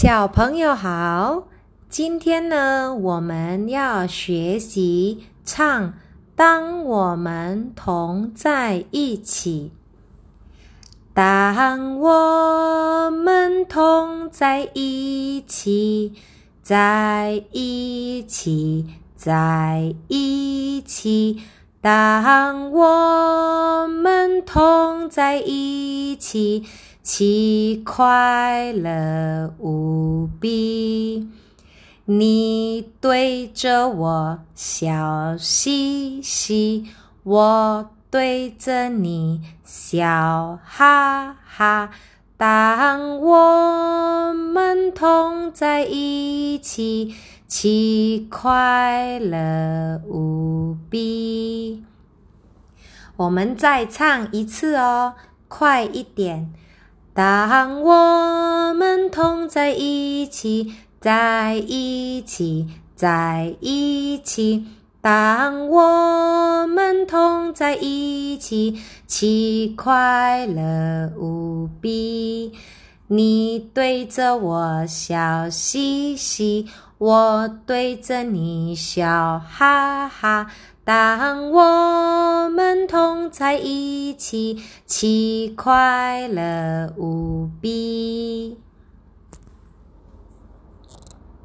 小朋友好，今天呢，我们要学习唱《当我们同在一起》。当我们同在一起，在一起，在一起。当我们同在一起，其快乐无比。你对着我笑嘻嘻，我对着你笑哈哈。当我们同在一起，其快乐无比。我们再唱一次哦，快一点！当我们同在一起，在一起，在一起。当我们同在一起，其快乐无比。你对着我笑嘻嘻，我对着你笑哈哈。当我们同在一起，其快乐无比。